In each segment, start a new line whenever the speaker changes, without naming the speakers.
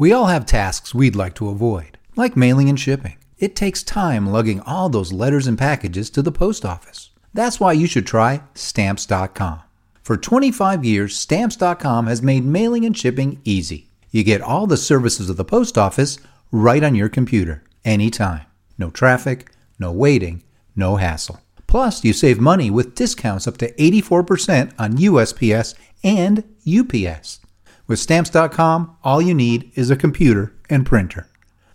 We all have tasks we'd like to avoid, like mailing and shipping. It takes time lugging all those letters and packages to the post office. That's why you should try Stamps.com. For 25 years, Stamps.com has made mailing and shipping easy. You get all the services of the post office right on your computer, anytime. No traffic, no waiting, no hassle. Plus, you save money with discounts up to 84% on USPS and UPS. With Stamps.com, all you need is a computer and printer.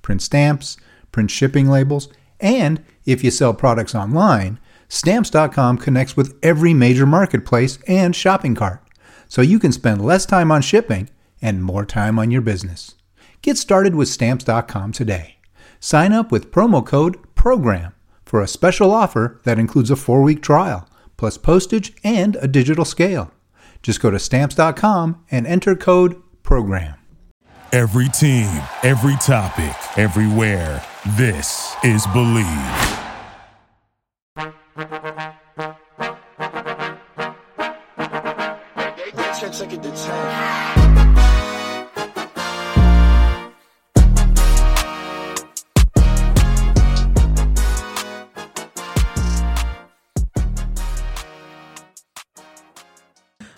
Print stamps, print shipping labels, and if you sell products online, Stamps.com connects with every major marketplace and shopping cart, so you can spend less time on shipping and more time on your business. Get started with Stamps.com today. Sign up with promo code PROGRAM for a special offer that includes a four week trial, plus postage and a digital scale. Just go to Stamps.com and enter code PROGRAM.
Every team, every topic, everywhere. This is Believe.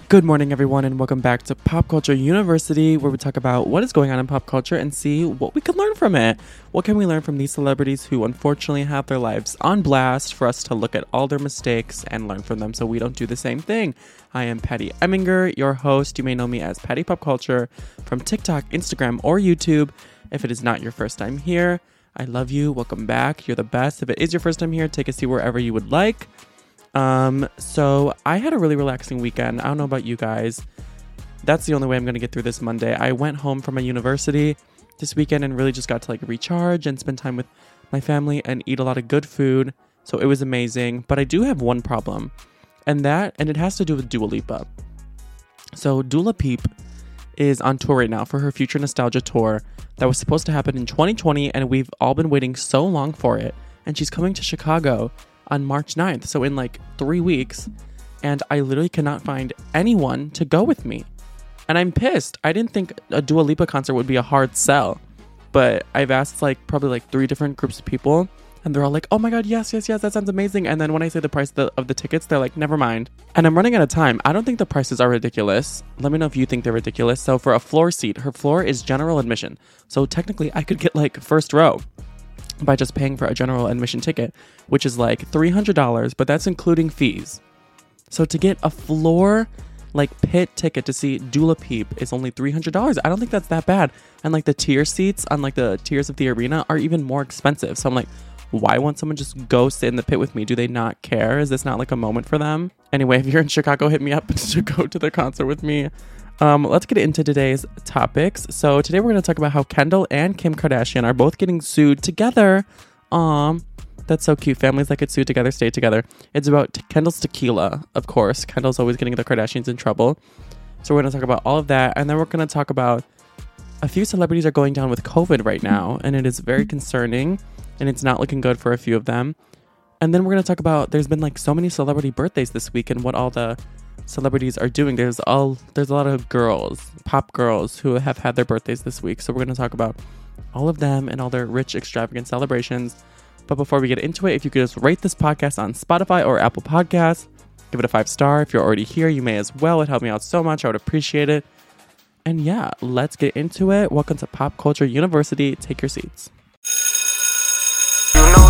Good morning, everyone, and welcome back to Pop Culture University, where we talk about what is going on in pop culture and see what we can learn from it. What can we learn from these celebrities who unfortunately have their lives on blast for us to look at all their mistakes and learn from them so we don't do the same thing? I am Patty Eminger, your host. You may know me as Patty Pop Culture from TikTok, Instagram, or YouTube. If it is not your first time here, I love you. Welcome back. You're the best. If it is your first time here, take a seat wherever you would like. Um, so I had a really relaxing weekend. I don't know about you guys. That's the only way I'm gonna get through this Monday. I went home from a university this weekend and really just got to like recharge and spend time with my family and eat a lot of good food. So it was amazing. But I do have one problem, and that and it has to do with Dua Lipa. So Dula Peep is on tour right now for her Future Nostalgia tour that was supposed to happen in 2020, and we've all been waiting so long for it. And she's coming to Chicago on March 9th, so in like three weeks. And I literally cannot find anyone to go with me. And I'm pissed. I didn't think a Dua Lipa concert would be a hard sell. But I've asked like probably like three different groups of people, and they're all like, oh my god, yes, yes, yes, that sounds amazing. And then when I say the price of the, of the tickets, they're like, never mind. And I'm running out of time. I don't think the prices are ridiculous. Let me know if you think they're ridiculous. So for a floor seat, her floor is general admission. So technically, I could get like first row by just paying for a general admission ticket, which is like $300, but that's including fees. So to get a floor like pit ticket to see Dula Peep is only $300. I don't think that's that bad. And like the tier seats on like the tiers of the arena are even more expensive. So I'm like, why won't someone just go sit in the pit with me? Do they not care? Is this not like a moment for them? Anyway, if you're in Chicago, hit me up to go to the concert with me. Um, let's get into today's topics. So today we're going to talk about how Kendall and Kim Kardashian are both getting sued together. Um, that's so cute. Families that get sued together stay together. It's about Kendall's tequila, of course. Kendall's always getting the Kardashians in trouble. So we're going to talk about all of that, and then we're going to talk about a few celebrities are going down with COVID right now, and it is very concerning, and it's not looking good for a few of them. And then we're going to talk about there's been like so many celebrity birthdays this week and what all the celebrities are doing. There's all there's a lot of girls, pop girls who have had their birthdays this week. So we're going to talk about all of them and all their rich extravagant celebrations. But before we get into it, if you could just rate this podcast on Spotify or Apple Podcasts, give it a five star. If you're already here, you may as well. It helped me out so much. I would appreciate it. And yeah, let's get into it. Welcome to Pop Culture University. Take your seats.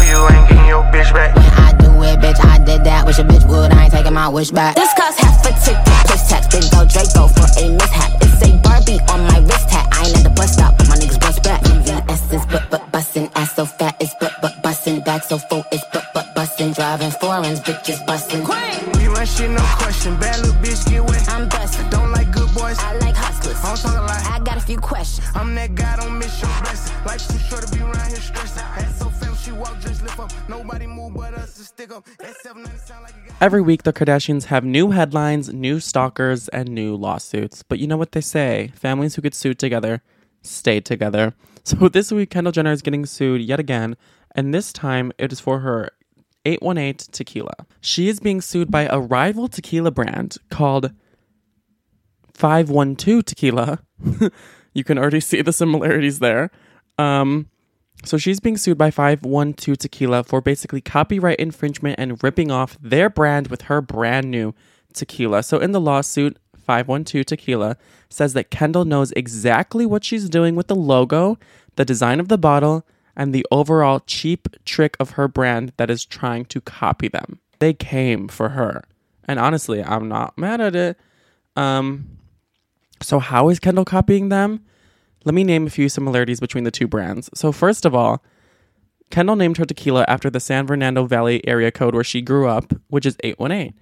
You know you ain't getting your bitch back.
I do it, bitch. I did that. Wish a bitch would. I ain't taking my wish back. This cost half a ticket. Plus tax. Big go Draco for a mishap. It's a Barbie on my wrist hat. I ain't at the bus stop, but my niggas bust back. VVS is but but bustin'. Ass so fat it's but but bustin'. Back so full it's but but bustin'. Driving foreigns, bitches bustin'.
We run shit, no question. Bad little bitch, get wet.
I'm bustin'.
Don't like good boys.
I like hustlers.
I'm talking like
I got a few questions.
I'm that guy, don't miss your blessing. Life's too short to be around here
Every week, the Kardashians have new headlines, new stalkers, and new lawsuits. But you know what they say families who get sued together stay together. So this week, Kendall Jenner is getting sued yet again, and this time it is for her 818 tequila. She is being sued by a rival tequila brand called 512 Tequila. You can already see the similarities there. Um, so she's being sued by 512 Tequila for basically copyright infringement and ripping off their brand with her brand new tequila. So in the lawsuit, 512 Tequila says that Kendall knows exactly what she's doing with the logo, the design of the bottle, and the overall cheap trick of her brand that is trying to copy them. They came for her. And honestly, I'm not mad at it. Um, so, how is Kendall copying them? Let me name a few similarities between the two brands. So, first of all, Kendall named her tequila after the San Fernando Valley area code where she grew up, which is 818.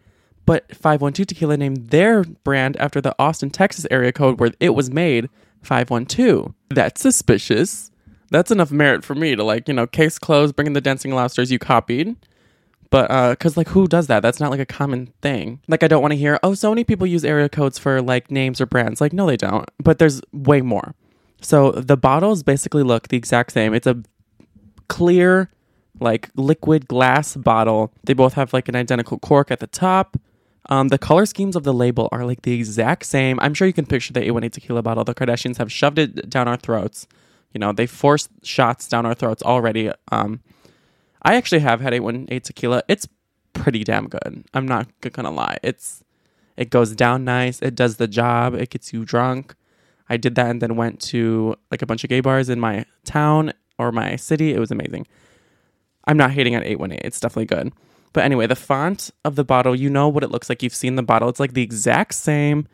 But 512 Tequila named their brand after the Austin, Texas area code where it was made, 512. That's suspicious. That's enough merit for me to, like, you know, case closed, bring in the Dancing Lobsters you copied. But, uh, cause like who does that? That's not like a common thing. Like, I don't want to hear, oh, so many people use area codes for like names or brands. Like, no, they don't. But there's way more. So the bottles basically look the exact same. It's a clear, like liquid glass bottle. They both have like an identical cork at the top. Um, the color schemes of the label are like the exact same. I'm sure you can picture the 818 tequila bottle. The Kardashians have shoved it down our throats. You know, they forced shots down our throats already. Um, I actually have had 818 tequila. It's pretty damn good. I'm not gonna lie. It's it goes down nice. It does the job. It gets you drunk. I did that and then went to like a bunch of gay bars in my town or my city. It was amazing. I'm not hating on 818. It's definitely good. But anyway, the font of the bottle, you know what it looks like. You've seen the bottle. It's like the exact same.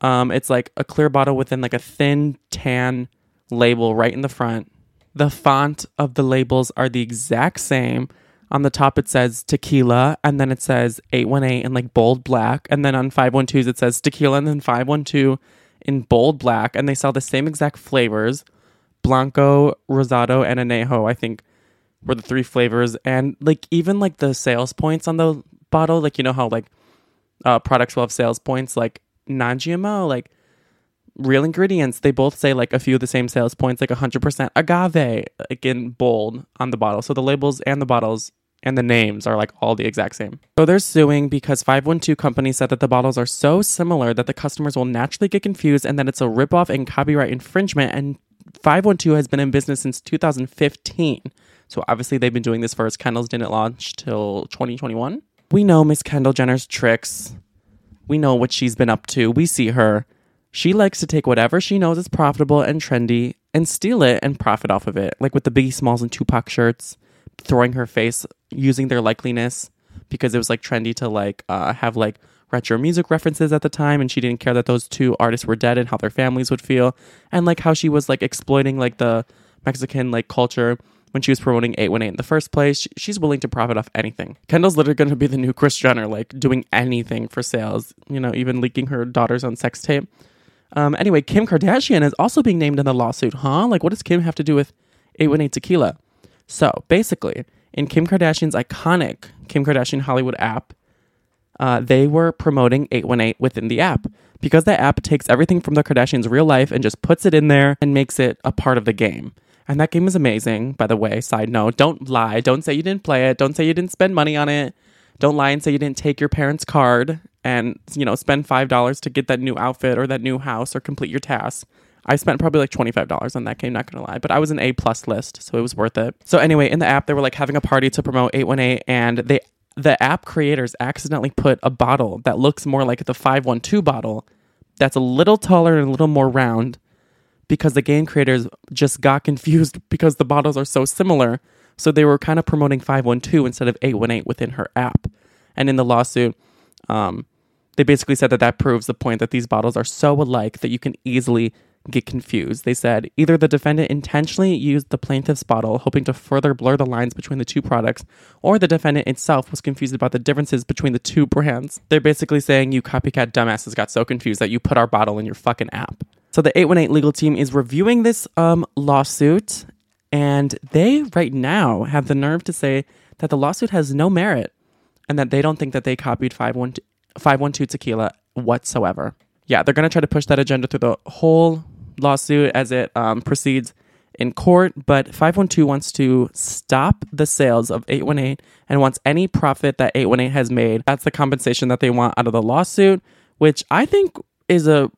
Um, it's like a clear bottle within like a thin tan label right in the front. The font of the labels are the exact same. On the top, it says tequila, and then it says 818 in like bold black. And then on 512s, it says tequila, and then 512 in bold black. And they sell the same exact flavors Blanco, Rosado, and Anejo, I think were the three flavors. And like even like the sales points on the bottle, like you know how like uh, products will have sales points, like non GMO, like real ingredients, they both say like a few of the same sales points, like 100% agave, like in bold on the bottle. So the labels and the bottles and the names are like all the exact same. So they're suing because 512 Company said that the bottles are so similar that the customers will naturally get confused and that it's a ripoff and copyright infringement. And 512 has been in business since 2015. So obviously they've been doing this first. Kendall's didn't launch till 2021. We know Miss Kendall Jenner's tricks. We know what she's been up to. We see her. She likes to take whatever she knows is profitable and trendy and steal it and profit off of it. Like with the Biggie Smalls and Tupac shirts, throwing her face, using their likeliness because it was like trendy to like uh, have like retro music references at the time and she didn't care that those two artists were dead and how their families would feel and like how she was like exploiting like the Mexican like culture when she was promoting 818 in the first place. She's willing to profit off anything. Kendall's literally going to be the new Kris Jenner, like doing anything for sales, you know, even leaking her daughter's own sex tape. Um, anyway, Kim Kardashian is also being named in the lawsuit, huh? Like, what does Kim have to do with 818 tequila? So basically, in Kim Kardashian's iconic Kim Kardashian Hollywood app, uh, they were promoting 818 within the app because that app takes everything from the Kardashians' real life and just puts it in there and makes it a part of the game. And that game is amazing, by the way. Side note, don't lie. Don't say you didn't play it. Don't say you didn't spend money on it. Don't lie and say you didn't take your parents' card and, you know, spend $5 to get that new outfit or that new house or complete your task. I spent probably like $25 on that game, not gonna lie, but I was an A plus list, so it was worth it. So anyway, in the app, they were like having a party to promote 818 and they the app creators accidentally put a bottle that looks more like the 512 bottle that's a little taller and a little more round because the game creators just got confused because the bottles are so similar. So they were kind of promoting 512 instead of 818 within her app. And in the lawsuit, um, they basically said that that proves the point that these bottles are so alike that you can easily get confused. They said either the defendant intentionally used the plaintiff's bottle, hoping to further blur the lines between the two products, or the defendant itself was confused about the differences between the two brands. They're basically saying you copycat dumbasses got so confused that you put our bottle in your fucking app. So the 818 legal team is reviewing this um, lawsuit, and they right now have the nerve to say that the lawsuit has no merit and that they don't think that they copied 512, 512 tequila whatsoever. Yeah, they're going to try to push that agenda through the whole lawsuit as it um, proceeds in court, but 512 wants to stop the sales of 818 and wants any profit that 818 has made. That's the compensation that they want out of the lawsuit, which I think is a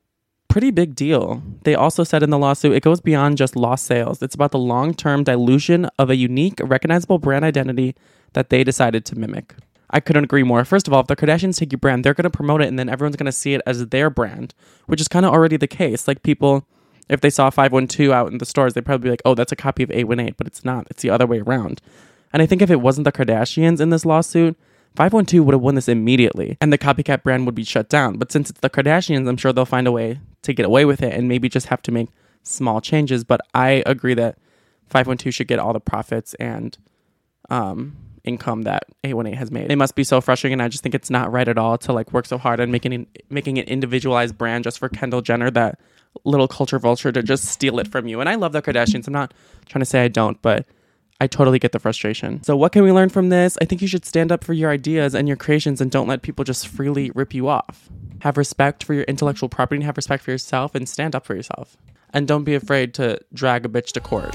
pretty big deal. They also said in the lawsuit it goes beyond just lost sales. It's about the long term dilution of a unique, recognizable brand identity that they decided to mimic. I couldn't agree more. First of all, if the Kardashians take your brand, they're going to promote it and then everyone's going to see it as their brand, which is kind of already the case. Like people, if they saw 512 out in the stores, they'd probably be like, oh, that's a copy of 818, but it's not. It's the other way around. And I think if it wasn't the Kardashians in this lawsuit, 512 would have won this immediately and the copycat brand would be shut down. But since it's the Kardashians, I'm sure they'll find a way to get away with it and maybe just have to make small changes. But I agree that 512 should get all the profits and um, income that 818 has made. It must be so frustrating. And I just think it's not right at all to like work so hard on making making an individualized brand just for Kendall Jenner that little culture vulture to just steal it from you. And I love the Kardashians. I'm not trying to say I don't, but I totally get the frustration. So, what can we learn from this? I think you should stand up for your ideas and your creations and don't let people just freely rip you off. Have respect for your intellectual property and have respect for yourself and stand up for yourself. And don't be afraid to drag a bitch to court.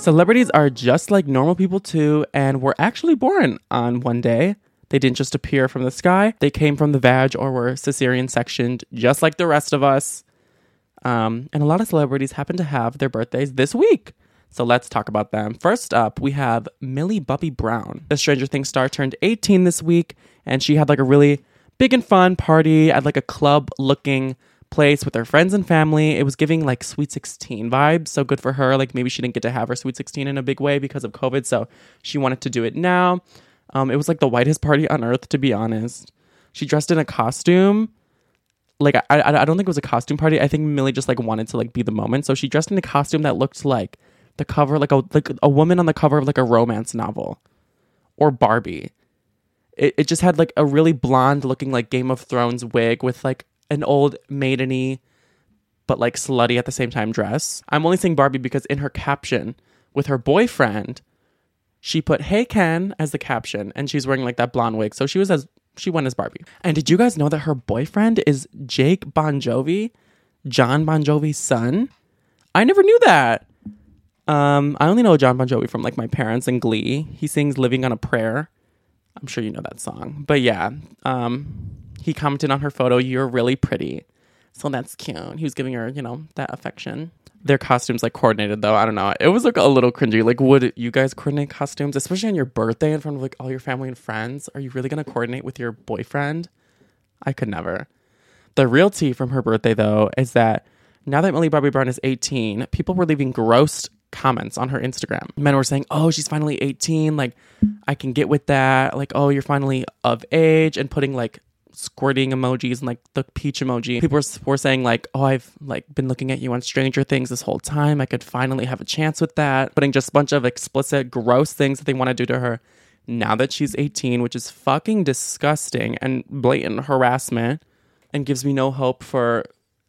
Celebrities are just like normal people too, and were actually born on one day. They didn't just appear from the sky. They came from the vag or were cesarean sectioned, just like the rest of us. Um, and a lot of celebrities happen to have their birthdays this week. So let's talk about them. First up, we have Millie Bobby Brown. The Stranger Things star turned 18 this week, and she had like a really big and fun party at like a club looking place with her friends and family. It was giving like Sweet 16 vibes. So good for her. Like maybe she didn't get to have her Sweet 16 in a big way because of COVID. So she wanted to do it now. Um, it was like the whitest party on earth, to be honest. She dressed in a costume. Like I, I, I don't think it was a costume party. I think Millie just like wanted to like be the moment. So she dressed in a costume that looked like the cover, like a like a woman on the cover of like a romance novel, or Barbie. It, it just had like a really blonde looking like Game of Thrones wig with like an old maideny but like slutty at the same time dress. I'm only saying Barbie because in her caption with her boyfriend, she put "Hey Ken" as the caption, and she's wearing like that blonde wig. So she was as she went as Barbie. And did you guys know that her boyfriend is Jake Bon Jovi, John Bon Jovi's son? I never knew that. Um, I only know John Bon Jovi from like my parents and Glee. He sings "Living on a Prayer." I'm sure you know that song. But yeah, um, he commented on her photo, "You're really pretty." So that's cute. He was giving her, you know, that affection. Their costumes like coordinated though. I don't know. It was like a little cringy. Like, would you guys coordinate costumes, especially on your birthday in front of like all your family and friends? Are you really gonna coordinate with your boyfriend? I could never. The real tea from her birthday though is that now that Millie Bobby Brown is 18, people were leaving gross comments on her Instagram. Men were saying, "Oh, she's finally 18. Like, I can get with that. Like, oh, you're finally of age," and putting like squirting emojis and like the peach emoji. People were, were saying like, "Oh, I've like been looking at you on Stranger Things this whole time. I could finally have a chance with that." Putting just a bunch of explicit, gross things that they want to do to her now that she's 18, which is fucking disgusting and blatant harassment, and gives me no hope for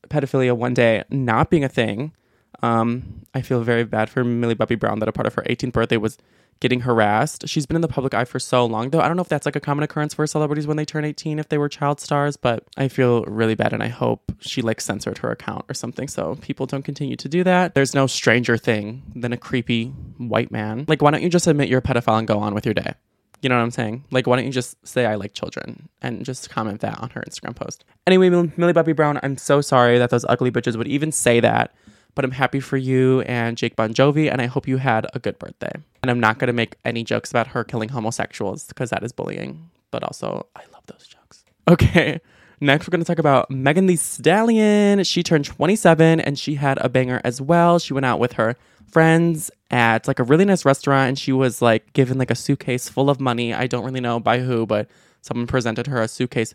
pedophilia one day not being a thing. Um, I feel very bad for Millie Bobby Brown that a part of her 18th birthday was getting harassed. She's been in the public eye for so long, though. I don't know if that's like a common occurrence for celebrities when they turn 18 if they were child stars, but I feel really bad and I hope she like censored her account or something so people don't continue to do that. There's no stranger thing than a creepy white man. Like, why don't you just admit you're a pedophile and go on with your day? You know what I'm saying? Like, why don't you just say I like children and just comment that on her Instagram post? Anyway, Millie Bobby Brown, I'm so sorry that those ugly bitches would even say that, but I'm happy for you and Jake Bon Jovi, and I hope you had a good birthday. And I'm not going to make any jokes about her killing homosexuals because that is bullying, but also I love those jokes. Okay. Next, we're going to talk about Megan Thee Stallion. She turned 27 and she had a banger as well. She went out with her friends at like a really nice restaurant and she was like given like a suitcase full of money. I don't really know by who, but someone presented her a suitcase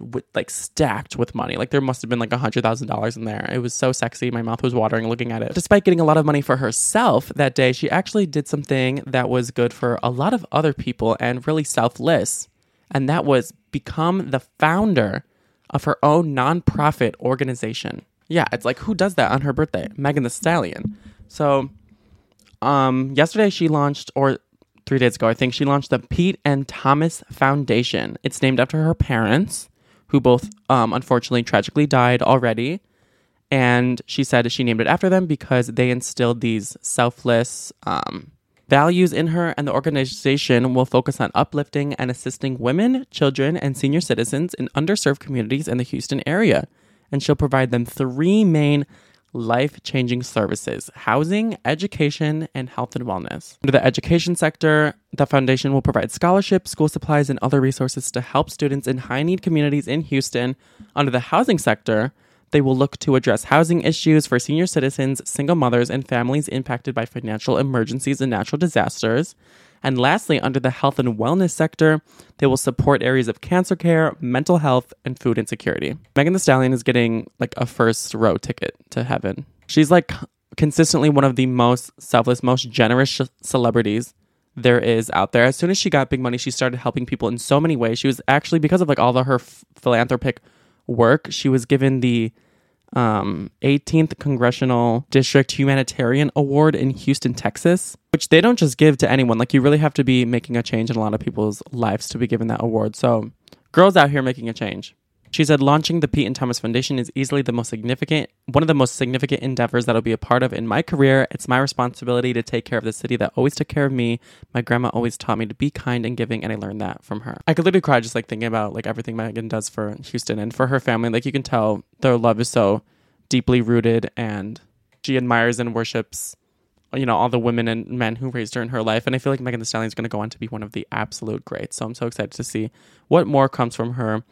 with, like stacked with money. Like there must have been like a hundred thousand dollars in there. It was so sexy. My mouth was watering looking at it. Despite getting a lot of money for herself that day, she actually did something that was good for a lot of other people and really selfless. And that was become the founder of her own nonprofit organization. Yeah, it's like who does that on her birthday? Megan Thee Stallion. So um yesterday she launched or three days ago, I think she launched the Pete and Thomas Foundation. It's named after her parents, who both um, unfortunately tragically died already. And she said she named it after them because they instilled these selfless um, values in her, and the organization will focus on uplifting and assisting women, children, and senior citizens in underserved communities in the Houston area. And she'll provide them three main life changing services housing, education, and health and wellness. Under the education sector, the foundation will provide scholarships, school supplies, and other resources to help students in high need communities in Houston. Under the housing sector, they will look to address housing issues for senior citizens, single mothers, and families impacted by financial emergencies and natural disasters. And lastly, under the health and wellness sector, they will support areas of cancer care, mental health, and food insecurity. Megan Thee Stallion is getting like a first row ticket to heaven. She's like consistently one of the most selfless, most generous sh- celebrities there is out there. As soon as she got big money, she started helping people in so many ways. She was actually because of like all of her f- philanthropic work, she was given the um, 18th Congressional District Humanitarian Award in Houston, Texas, which they don't just give to anyone. Like, you really have to be making a change in a lot of people's lives to be given that award. So, girls out here making a change. She said launching the Pete and Thomas Foundation is easily the most significant, one of the most significant endeavors that I'll be a part of in my career. It's my responsibility to take care of the city that always took care of me. My grandma always taught me to be kind and giving, and I learned that from her. I could literally cry just like thinking about like everything Megan does for Houston and for her family. Like you can tell their love is so deeply rooted, and she admires and worships you know all the women and men who raised her in her life and i feel like megan thee stallion is going to go on to be one of the absolute greats so i'm so excited to see what more comes from her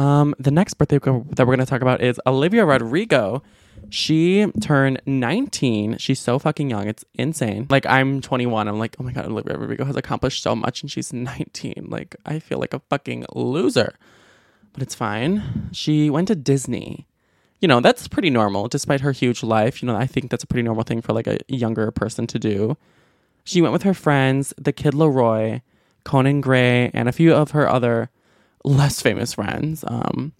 um, the next birthday that we're going to talk about is Olivia Rodrigo. She turned 19. She's so fucking young. It's insane. Like, I'm 21. I'm like, oh my God, Olivia Rodrigo has accomplished so much and she's 19. Like, I feel like a fucking loser. But it's fine. She went to Disney. You know, that's pretty normal despite her huge life. You know, I think that's a pretty normal thing for like a younger person to do. She went with her friends, the Kid LAROI, Conan Gray, and a few of her other less famous friends. Um,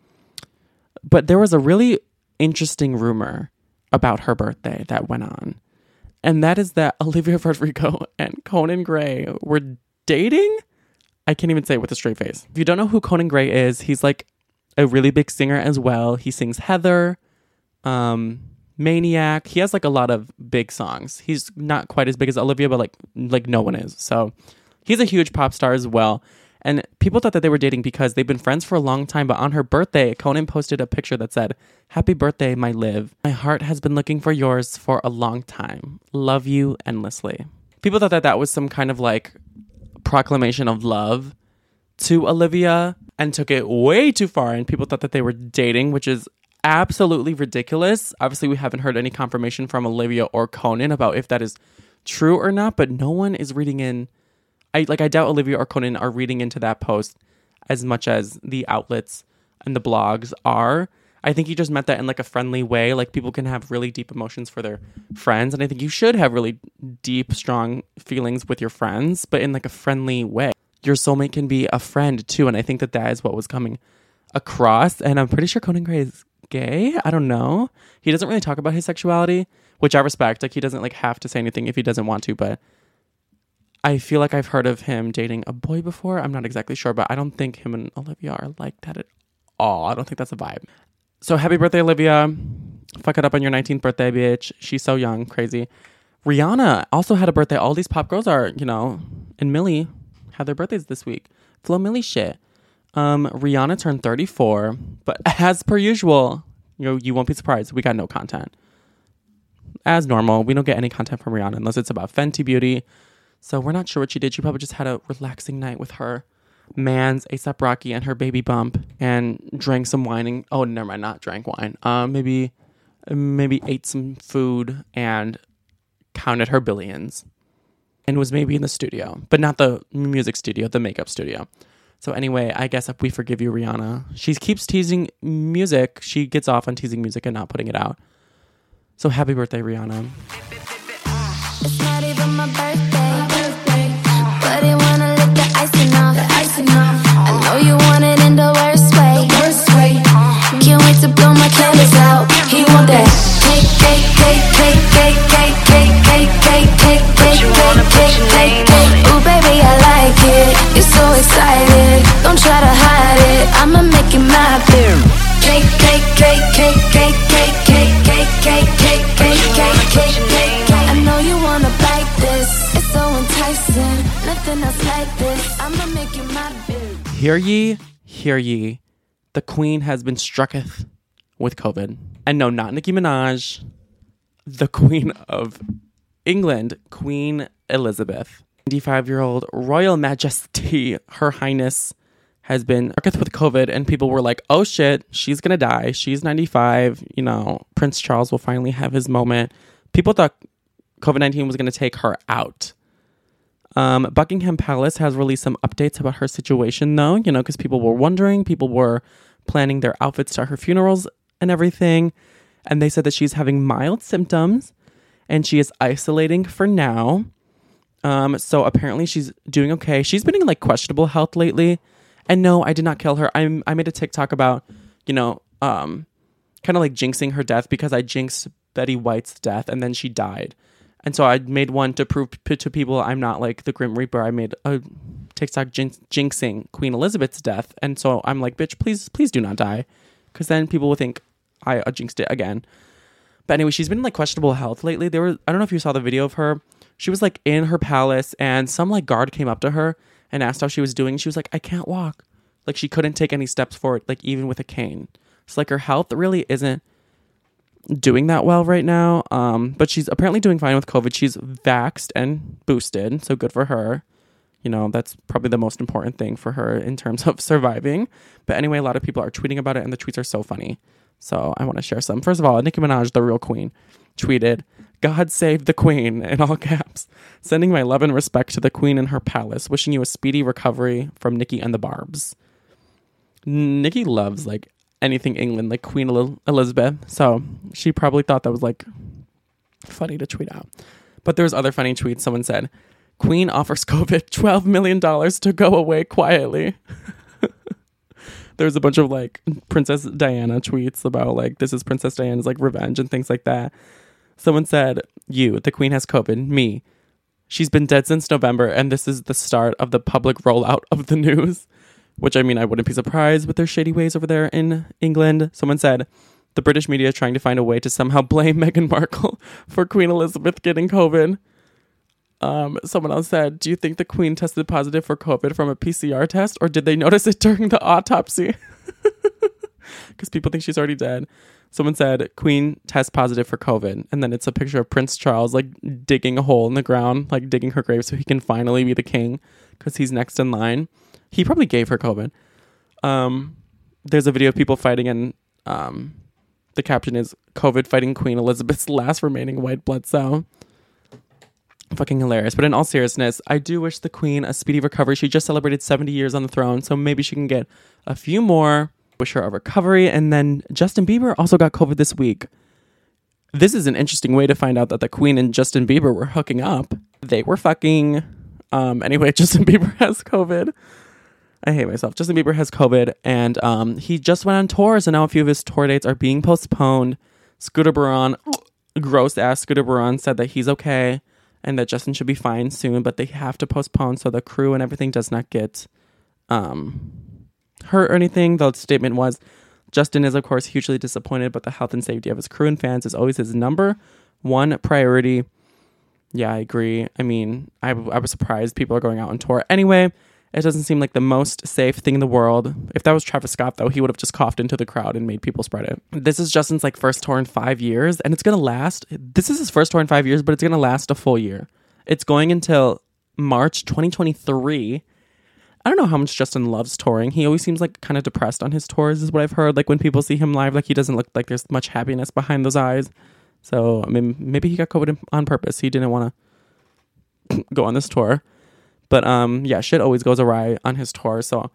but there was a really interesting rumor about her birthday that went on. And that is that Olivia Rodrigo and Conan Gray were dating. I can't even say it with a straight face. If you don't know who Conan Gray is, he's like a really big singer as well. He sings Heather, um, Maniac. He has like a lot of big songs. He's not quite as big as Olivia, but like like no one is. So he's a huge pop star as well. And people thought that they were dating because they've been friends for a long time. But on her birthday, Conan posted a picture that said, Happy birthday, my Liv. My heart has been looking for yours for a long time. Love you endlessly. People thought that that was some kind of like proclamation of love to Olivia and took it way too far. And people thought that they were dating, which is absolutely ridiculous. Obviously, we haven't heard any confirmation from Olivia or Conan about if that is true or not, but no one is reading in I like I doubt Olivia or Conan are reading into that post as much as the outlets and the blogs are. I think he just meant that in like a friendly way. Like people can have really deep emotions for their friends, and I think you should have really deep, strong feelings with your friends, but in like a friendly way. Your soulmate can be a friend too, and I think that that is what was coming across. And I'm pretty sure Conan Gray is gay. I don't know. He doesn't really talk about his sexuality, which I respect. Like he doesn't like have to say anything if he doesn't want to, but I feel like I've heard of him dating a boy before. I'm not exactly sure, but I don't think him and Olivia are like that at all. I don't think that's a vibe. So happy birthday, Olivia. Fuck it up on your 19th birthday, bitch. She's so young, crazy. Rihanna also had a birthday. All these pop girls are, you know, and Millie had their birthdays this week. Flo Milli shit. Um, Rihanna turned 34, but as per usual, you know, you won't be surprised. We got no content. As normal, we don't get any content from Rihanna unless it's about Fenty Beauty so we're not sure what she did. She probably just had a relaxing night with her man's ASAP Rocky and her baby bump and drank some wine and oh never mind, not drank wine. Um maybe maybe ate some food and counted her billions. And was maybe in the studio, but not the music studio, the makeup studio. So anyway, I guess we forgive you, Rihanna. She keeps teasing music. She gets off on teasing music and not putting it out. So happy birthday, Rihanna.
Ooh, baby, I like it. You're so excited. Don't try to hide it. I'ma make it my beer. Cake, cake, cake, cake, cake, cake, cake, cake, cake, cake, cake, cake, cake, cake. I know you wanna bite this. It's so enticing. Nothing else like this. I'ma make you my beer.
Hear ye, hear ye. The queen has been strucketh with COVID. And no, not Nicki Minaj. The queen of England, Queen Elizabeth. 95 year old Royal Majesty, Her Highness, has been with COVID, and people were like, oh shit, she's gonna die. She's 95. You know, Prince Charles will finally have his moment. People thought COVID 19 was gonna take her out. Um, Buckingham Palace has released some updates about her situation, though, you know, because people were wondering, people were planning their outfits to her funerals and everything. And they said that she's having mild symptoms and she is isolating for now. Um, so apparently she's doing okay. She's been in like questionable health lately. And no, I did not kill her. I'm I made a TikTok about, you know, um, kind of like jinxing her death because I jinxed Betty White's death and then she died. And so I made one to prove p- to people I'm not like the Grim Reaper. I made a TikTok jinx- jinxing Queen Elizabeth's death. And so I'm like, bitch, please, please do not die. Because then people will think I jinxed it again. But anyway, she's been in like questionable health lately. There were I don't know if you saw the video of her. She was like in her palace and some like guard came up to her and asked how she was doing. She was like, I can't walk. Like she couldn't take any steps forward, like even with a cane. It's like her health really isn't doing that well right now. Um, but she's apparently doing fine with COVID. She's vaxxed and boosted, so good for her. You know, that's probably the most important thing for her in terms of surviving. But anyway, a lot of people are tweeting about it, and the tweets are so funny. So I want to share some. First of all, Nicki Minaj, the real queen, tweeted, God save the queen, in all caps. Sending my love and respect to the queen and her palace. Wishing you a speedy recovery from Nicki and the Barbs. Nicki loves like anything England, like Queen El- Elizabeth. So she probably thought that was like funny to tweet out. But there was other funny tweets. Someone said, Queen offers COVID $12 million to go away quietly. There's a bunch of like Princess Diana tweets about like this is Princess Diana's like revenge and things like that. Someone said, You, the Queen has COVID. Me. She's been dead since November, and this is the start of the public rollout of the news. Which I mean, I wouldn't be surprised with their shady ways over there in England. Someone said, the British media is trying to find a way to somehow blame Meghan Markle for Queen Elizabeth getting COVID. Um, someone else said, Do you think the Queen tested positive for COVID from a PCR test, or did they notice it during the autopsy? Because people think she's already dead. Someone said, Queen test positive for COVID. And then it's a picture of Prince Charles, like digging a hole in the ground, like digging her grave so he can finally be the king because he's next in line. He probably gave her COVID. Um, there's a video of people fighting, and um, the caption is COVID fighting Queen Elizabeth's last remaining white blood cell. Fucking hilarious. But in all seriousness, I do wish the Queen a speedy recovery. She just celebrated 70 years on the throne, so maybe she can get a few more. Wish her a recovery. And then Justin Bieber also got COVID this week. This is an interesting way to find out that the Queen and Justin Bieber were hooking up. They were fucking. Um, anyway, Justin Bieber has COVID. I hate myself. Justin Bieber has COVID, and um, he just went on tours, and now a few of his tour dates are being postponed. Scooter Braun, gross ass Scooter Braun, said that he's okay and that Justin should be fine soon, but they have to postpone so the crew and everything does not get um, hurt or anything. The statement was Justin is, of course, hugely disappointed, but the health and safety of his crew and fans is always his number one priority. Yeah, I agree. I mean, I, I was surprised people are going out on tour. Anyway, it doesn't seem like the most safe thing in the world. If that was Travis Scott, though, he would have just coughed into the crowd and made people spread it. This is Justin's like first tour in five years, and it's gonna last. This is his first tour in five years, but it's gonna last a full year. It's going until March 2023. I don't know how much Justin loves touring. He always seems like kind of depressed on his tours, is what I've heard. Like when people see him live, like he doesn't look like there's much happiness behind those eyes. So I mean, maybe he got COVID on purpose. He didn't want to go on this tour. But um, yeah, shit always goes awry on his tour. So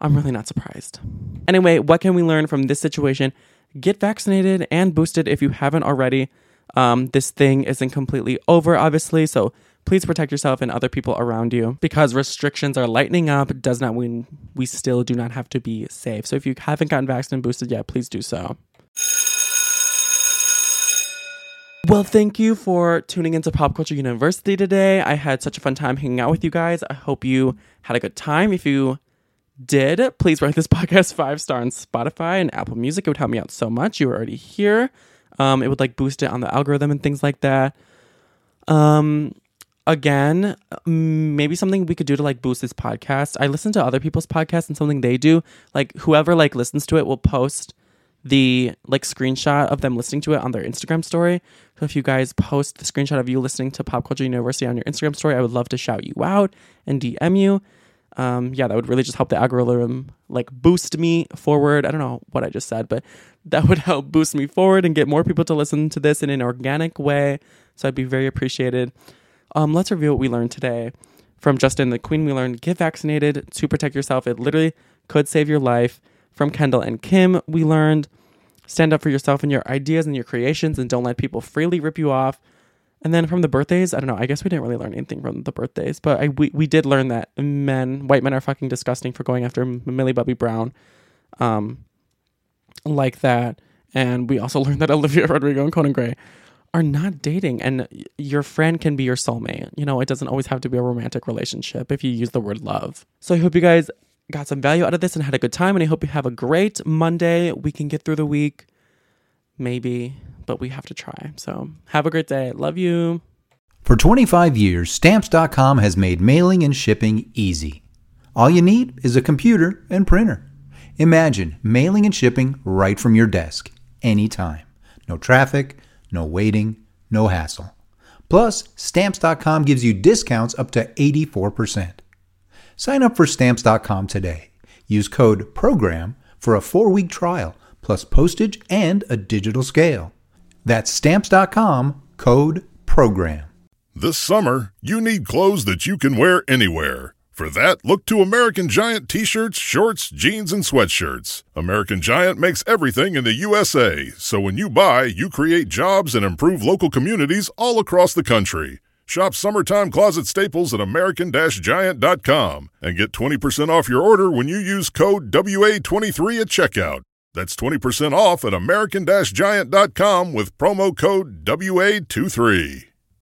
I'm really not surprised. Anyway, what can we learn from this situation? Get vaccinated and boosted if you haven't already. Um, this thing isn't completely over, obviously, so please protect yourself and other people around you because restrictions are lightening up does not mean we still do not have to be safe. So if you haven't gotten vaccinated and boosted yet, please do so. Well, thank you for tuning into Pop Culture University today. I had such a fun time hanging out with you guys. I hope you had a good time. If you did, please rate this podcast five star on Spotify and Apple Music. It would help me out so much. You were already here. Um, it would like boost it on the algorithm and things like that. Um, again, maybe something we could do to like boost this podcast. I listen to other people's podcasts and something they do, like whoever like listens to it will post the like screenshot of them listening to it on their Instagram story. So if you guys post the screenshot of you listening to Pop Culture University on your Instagram story, I would love to shout you out and DM you. Um, yeah, that would really just help the algorithm like boost me forward. I don't know what I just said, but that would help boost me forward and get more people to listen to this in an organic way. So I'd be very appreciated. Um, let's review what we learned today from Justin the Queen. We learned get vaccinated to protect yourself. It literally could save your life. From Kendall and Kim, we learned stand up for yourself and your ideas and your creations and don't let people freely rip you off. And then from the birthdays, I don't know. I guess we didn't really learn anything from the birthdays, but I, we, we did learn that men, white men are fucking disgusting for going after Millie Bobby Brown um, like that. And we also learned that Olivia Rodrigo and Conan Gray are not dating and your friend can be your soulmate. You know, it doesn't always have to be a romantic relationship if you use the word love. So I hope you guys got some value out of this and had a good time. And I hope you have a great Monday. We can get through the week, maybe, but we have to try. So have a great day. Love you.
For 25 years, Stamps.com has made mailing and shipping easy. All you need is a computer and printer. Imagine mailing and shipping right from your desk, anytime. No traffic, no waiting, no hassle. Plus, Stamps.com gives you discounts up to 84%. Sign up for Stamps.com today. Use code PROGRAM for a four week trial, plus postage and a digital scale. That's Stamps.com code PROGRAM.
This summer, you need clothes that you can wear anywhere. For that, look to American Giant t shirts, shorts, jeans, and sweatshirts. American Giant makes everything in the USA, so when you buy, you create jobs and improve local communities all across the country. Shop summertime closet staples at American Giant.com and get 20% off your order when you use code WA23 at checkout. That's 20% off at American Giant.com with promo code WA23.